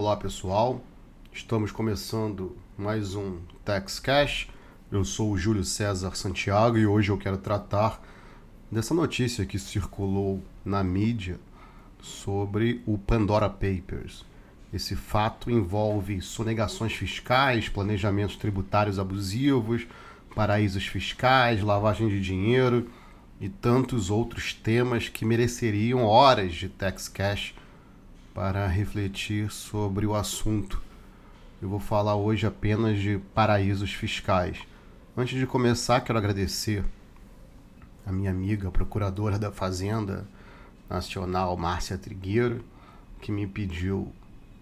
Olá pessoal, estamos começando mais um Tax Cash. Eu sou o Júlio César Santiago e hoje eu quero tratar dessa notícia que circulou na mídia sobre o Pandora Papers. Esse fato envolve sonegações fiscais, planejamentos tributários abusivos, paraísos fiscais, lavagem de dinheiro e tantos outros temas que mereceriam horas de Tax Cash para refletir sobre o assunto. Eu vou falar hoje apenas de paraísos fiscais. Antes de começar, quero agradecer a minha amiga, a procuradora da Fazenda Nacional, Márcia Trigueiro, que me pediu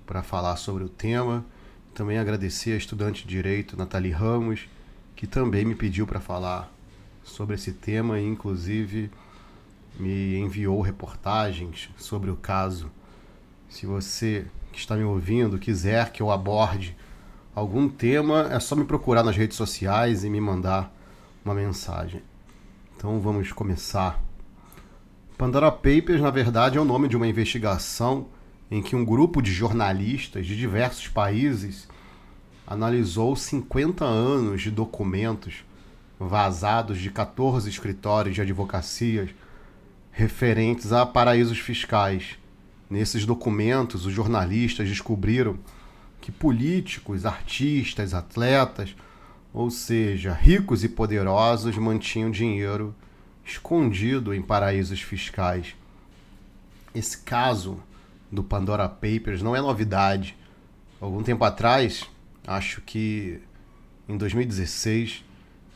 para falar sobre o tema. Também agradecer a estudante de direito Nathalie Ramos, que também me pediu para falar sobre esse tema e, inclusive, me enviou reportagens sobre o caso. Se você que está me ouvindo quiser que eu aborde algum tema, é só me procurar nas redes sociais e me mandar uma mensagem. Então vamos começar. Pandora Papers, na verdade, é o nome de uma investigação em que um grupo de jornalistas de diversos países analisou 50 anos de documentos vazados de 14 escritórios de advocacias referentes a paraísos fiscais. Nesses documentos, os jornalistas descobriram que políticos, artistas, atletas, ou seja, ricos e poderosos mantinham dinheiro escondido em paraísos fiscais. Esse caso do Pandora Papers não é novidade. Algum tempo atrás, acho que em 2016,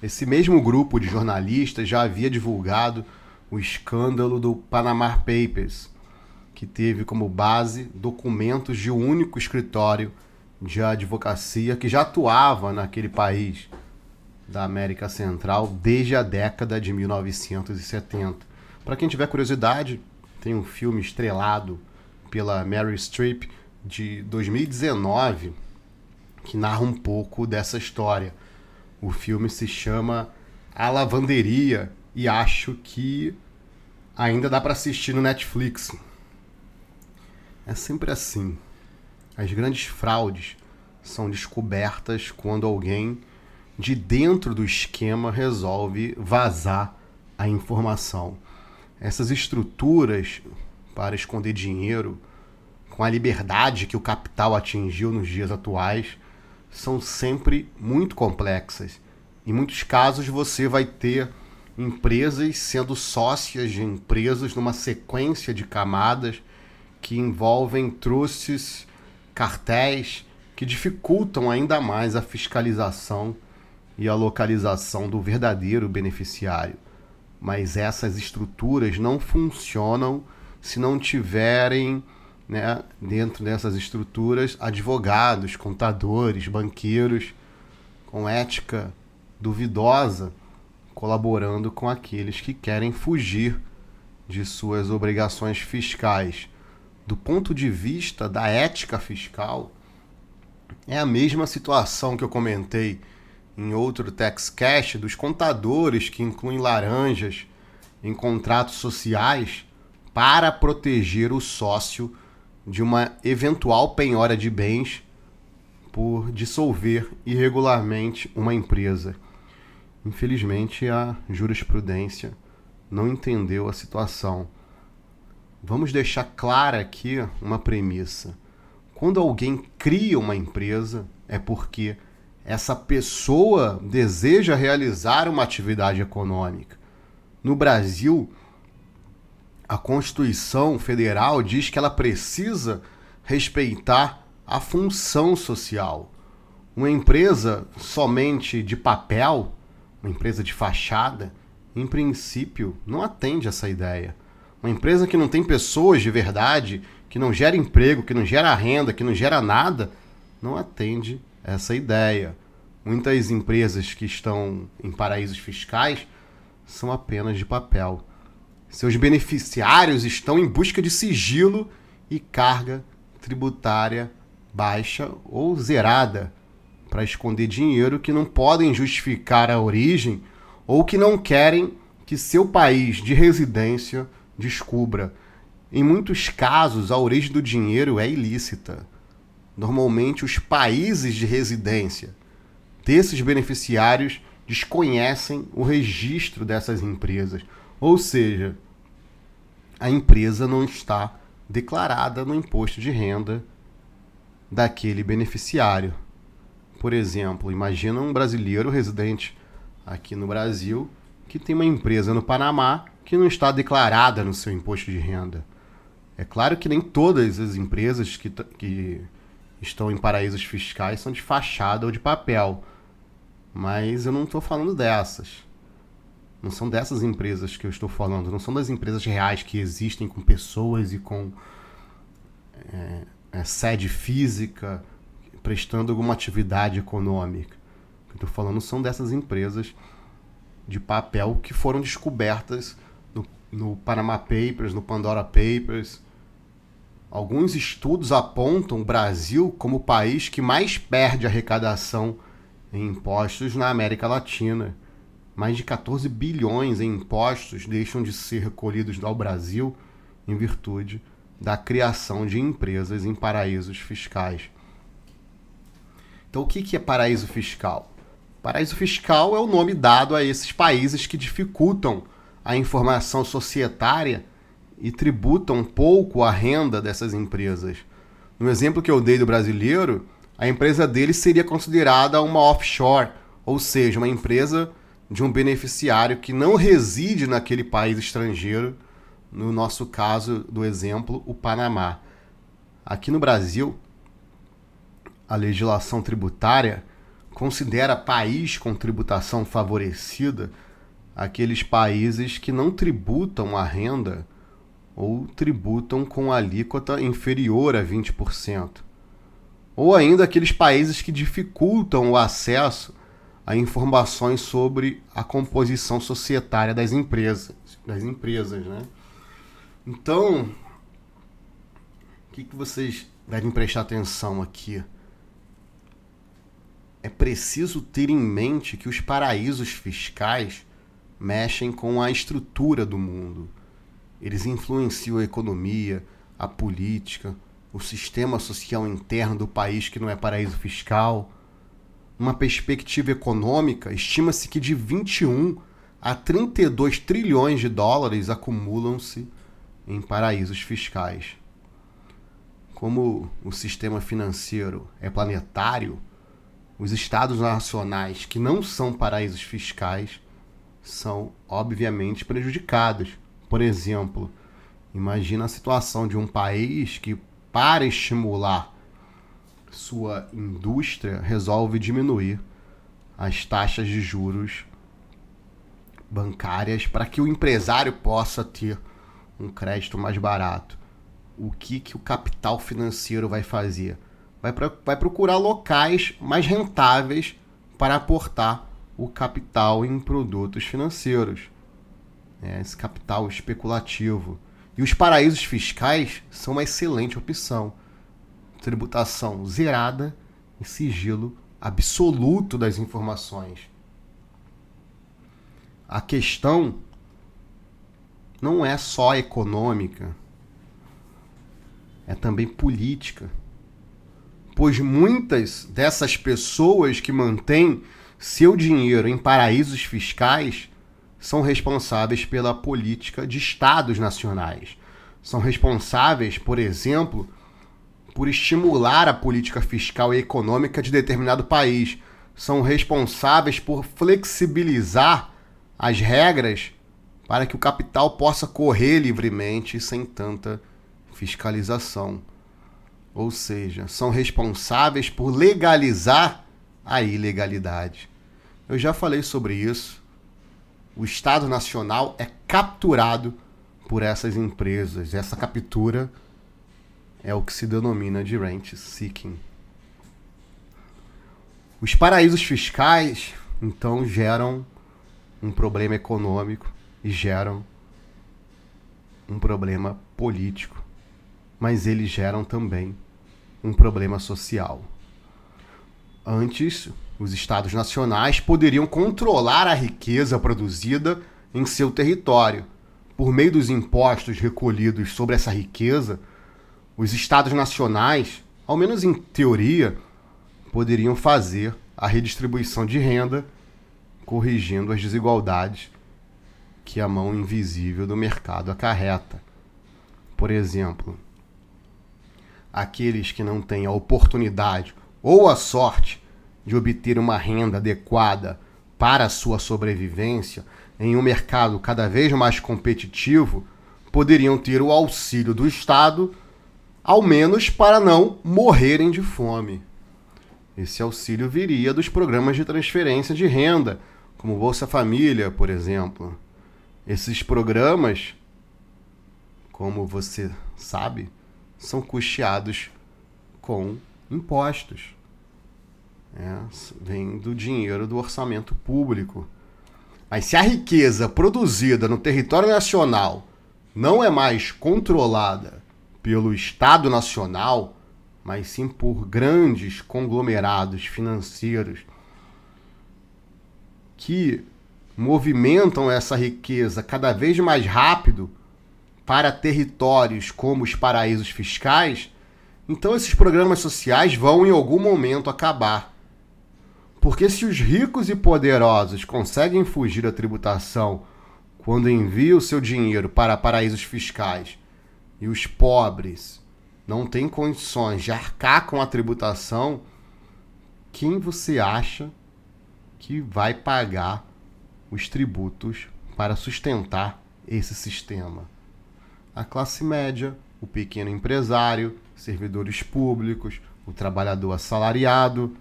esse mesmo grupo de jornalistas já havia divulgado o escândalo do Panama Papers, que teve como base documentos de um único escritório de advocacia que já atuava naquele país da América Central desde a década de 1970. Para quem tiver curiosidade, tem um filme estrelado pela Mary Streep de 2019 que narra um pouco dessa história. O filme se chama A Lavanderia e acho que ainda dá para assistir no Netflix. É sempre assim. As grandes fraudes são descobertas quando alguém de dentro do esquema resolve vazar a informação. Essas estruturas para esconder dinheiro, com a liberdade que o capital atingiu nos dias atuais, são sempre muito complexas. Em muitos casos, você vai ter empresas sendo sócias de empresas numa sequência de camadas que envolvem trusts, cartéis, que dificultam ainda mais a fiscalização e a localização do verdadeiro beneficiário. Mas essas estruturas não funcionam se não tiverem né, dentro dessas estruturas advogados, contadores, banqueiros com ética duvidosa colaborando com aqueles que querem fugir de suas obrigações fiscais. Do ponto de vista da ética fiscal, é a mesma situação que eu comentei em outro Tax Cash dos contadores que incluem laranjas em contratos sociais para proteger o sócio de uma eventual penhora de bens por dissolver irregularmente uma empresa. Infelizmente, a jurisprudência não entendeu a situação. Vamos deixar clara aqui uma premissa. Quando alguém cria uma empresa, é porque essa pessoa deseja realizar uma atividade econômica. No Brasil, a Constituição Federal diz que ela precisa respeitar a função social. Uma empresa somente de papel uma empresa de fachada, em princípio, não atende essa ideia. Uma empresa que não tem pessoas de verdade, que não gera emprego, que não gera renda, que não gera nada, não atende essa ideia. Muitas empresas que estão em paraísos fiscais são apenas de papel. Seus beneficiários estão em busca de sigilo e carga tributária baixa ou zerada para esconder dinheiro que não podem justificar a origem ou que não querem que seu país de residência descubra. Em muitos casos, a origem do dinheiro é ilícita. normalmente os países de residência desses beneficiários desconhecem o registro dessas empresas. Ou seja, a empresa não está declarada no imposto de renda daquele beneficiário. Por exemplo, imagina um brasileiro residente aqui no Brasil que tem uma empresa no Panamá que não está declarada no seu imposto de renda. É claro que nem todas as empresas que, que estão em paraísos fiscais são de fachada ou de papel. Mas eu não estou falando dessas. Não são dessas empresas que eu estou falando. Não são das empresas reais que existem com pessoas e com é, é, sede física, prestando alguma atividade econômica. O que eu estou falando são dessas empresas de papel que foram descobertas no, Panama Papers, no Pandora Papers. Alguns estudos apontam o Brasil como o país que mais perde arrecadação em impostos na América Latina. Mais de 14 bilhões em impostos deixam de ser recolhidos ao Brasil em virtude da criação de empresas em paraísos fiscais. Então, o que é paraíso fiscal? Paraíso fiscal é o nome dado a esses países que dificultam a informação societária e tributam pouco a renda dessas empresas. No exemplo que eu dei do brasileiro, a empresa dele seria considerada uma offshore, ou seja, uma empresa de um beneficiário que não reside naquele país estrangeiro, no nosso caso do exemplo, o Panamá. Aqui no Brasil, a legislação tributária considera país com tributação favorecida aqueles países que não tributam a renda ou tributam com alíquota inferior a 20% ou ainda aqueles países que dificultam o acesso a informações sobre a composição societária das empresas, das empresas, né? Então, o que, que vocês devem prestar atenção aqui? É preciso ter em mente que os paraísos fiscais mexem com a estrutura do mundo. Eles influenciam a economia, a política, o sistema social interno do país que não é paraíso fiscal. Uma perspectiva econômica, estima-se que de 21 a 32 trilhões de dólares acumulam-se em paraísos fiscais. Como o sistema financeiro é planetário, os estados nacionais que não são paraísos fiscais são obviamente prejudicados. Por exemplo, imagina a situação de um país que para estimular sua indústria, resolve diminuir as taxas de juros bancárias para que o empresário possa ter um crédito mais barato. O que, que o capital financeiro vai fazer? Vai, pra, vai procurar locais mais rentáveis para aportar o capital em produtos financeiros. É, esse capital especulativo. E os paraísos fiscais são uma excelente opção. Tributação zerada e sigilo absoluto das informações. A questão não é só econômica, é também política. Pois muitas dessas pessoas que mantêm seu dinheiro em paraísos fiscais são responsáveis pela política de estados nacionais. São responsáveis, por exemplo, por estimular a política fiscal e econômica de determinado país. São responsáveis por flexibilizar as regras para que o capital possa correr livremente sem tanta fiscalização. Ou seja, são responsáveis por legalizar a ilegalidade. Eu já falei sobre isso o Estado Nacional é capturado por essas empresas. Essa captura é o que se denomina de rent seeking. Os paraísos fiscais, então, geram um problema econômico e geram um problema político, mas eles geram também um problema social. Antes, os estados nacionais poderiam controlar a riqueza produzida em seu território. Por meio dos impostos recolhidos sobre essa riqueza, os estados nacionais, ao menos em teoria, poderiam fazer a redistribuição de renda, corrigindo as desigualdades que a mão invisível do mercado acarreta. Por exemplo, aqueles que não têm a oportunidade ou a sorte de obter uma renda adequada para a sua sobrevivência em um mercado cada vez mais competitivo, poderiam ter o auxílio do Estado, ao menos para não morrerem de fome. Esse auxílio viria dos programas de transferência de renda, como Bolsa Família, por exemplo. Esses programas, como você sabe, são custeados com impostos. É, vem do dinheiro do orçamento público. Mas se a riqueza produzida no território nacional não é mais controlada pelo Estado Nacional, mas sim por grandes conglomerados financeiros que movimentam essa riqueza cada vez mais rápido para territórios como os paraísos fiscais, então esses programas sociais vão em algum momento acabar. Porque se os ricos e poderosos conseguem fugir da tributação quando enviam o seu dinheiro para paraísos fiscais e os pobres não têm condições de arcar com a tributação, quem você acha que vai pagar os tributos para sustentar esse sistema? A classe média, o pequeno empresário, servidores públicos, o trabalhador assalariado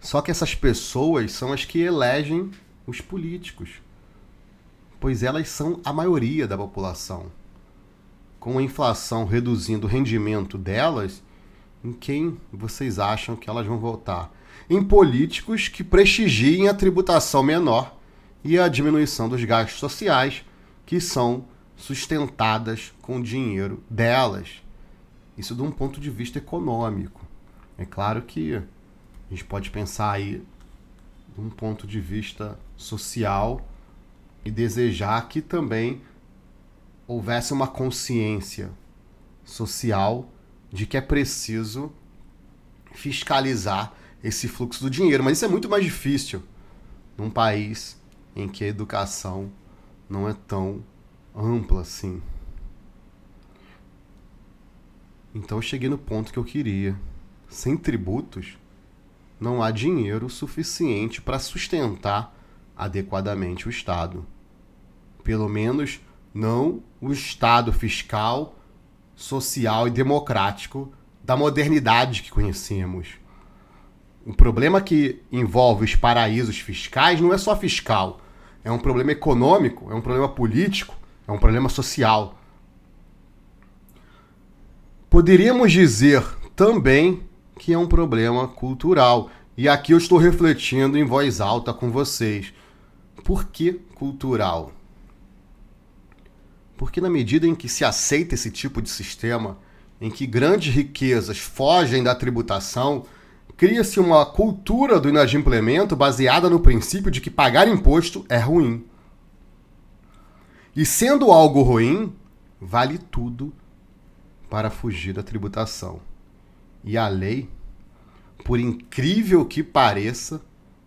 só que essas pessoas são as que elegem os políticos, pois elas são a maioria da população. Com a inflação reduzindo o rendimento delas, em quem vocês acham que elas vão votar? Em políticos que prestigiem a tributação menor e a diminuição dos gastos sociais, que são sustentadas com o dinheiro delas. Isso de um ponto de vista econômico. É claro que a gente pode pensar aí de um ponto de vista social e desejar que também houvesse uma consciência social de que é preciso fiscalizar esse fluxo do dinheiro. Mas isso é muito mais difícil num país em que a educação não é tão ampla assim. Então eu cheguei no ponto que eu queria. Sem tributos, não há dinheiro suficiente para sustentar adequadamente o Estado. Pelo menos não o Estado fiscal, social e democrático da modernidade que conhecemos. O problema que envolve os paraísos fiscais não é só fiscal, é um problema econômico, é um problema político, é um problema social. Poderíamos dizer também que é um problema cultural. E aqui eu estou refletindo em voz alta com vocês. Por que cultural? Porque na medida em que se aceita esse tipo de sistema, em que grandes riquezas fogem da tributação, cria-se uma cultura do inadimplemento baseada no princípio de que pagar imposto é ruim. E sendo algo ruim, vale tudo para fugir da tributação. E a lei, por incrível que pareça,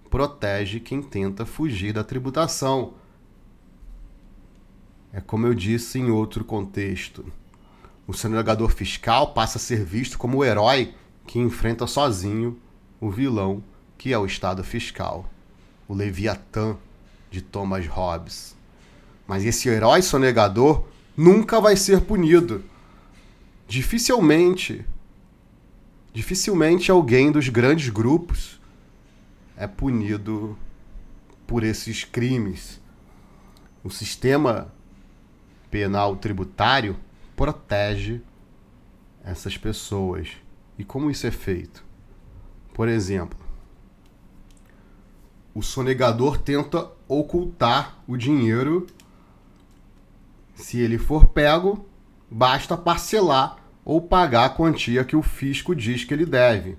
protege quem tenta fugir da tributação. É como eu disse em outro contexto. O sonegador fiscal passa a ser visto como o herói que enfrenta sozinho o vilão que é o Estado fiscal, o Leviatã de Thomas Hobbes. Mas esse herói sonegador nunca vai ser punido. Dificilmente dificilmente alguém dos grandes grupos é punido por esses crimes. O sistema penal tributário protege essas pessoas. E como isso é feito? Por exemplo, o sonegador tenta ocultar o dinheiro. Se ele for pego, basta parcelar ou pagar a quantia que o fisco diz que ele deve,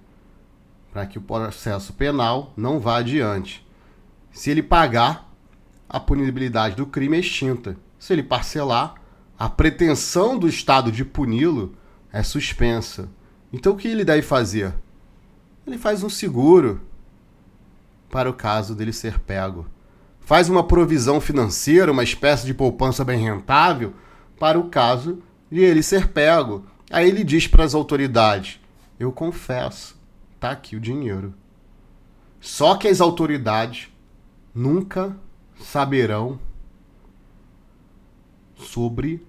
para que o processo penal não vá adiante. Se ele pagar, a punibilidade do crime é extinta. Se ele parcelar, a pretensão do Estado de puni-lo é suspensa. Então o que ele deve fazer? Ele faz um seguro para o caso dele ser pego. Faz uma provisão financeira, uma espécie de poupança bem rentável, para o caso de ele ser pego. Aí ele diz para as autoridades: Eu confesso, tá aqui o dinheiro. Só que as autoridades nunca saberão sobre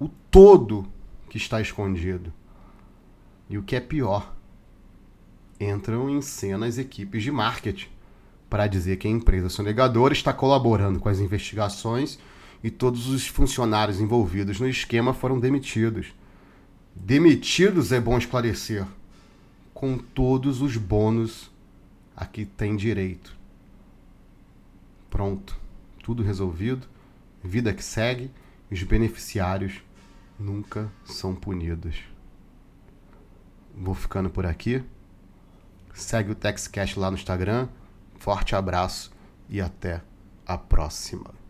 o todo que está escondido. E o que é pior, entram em cena as equipes de marketing para dizer que a empresa sonegadora está colaborando com as investigações e todos os funcionários envolvidos no esquema foram demitidos. Demitidos é bom esclarecer, com todos os bônus a que tem direito. Pronto, tudo resolvido, vida que segue, os beneficiários nunca são punidos. Vou ficando por aqui. Segue o TextCast lá no Instagram. Forte abraço e até a próxima.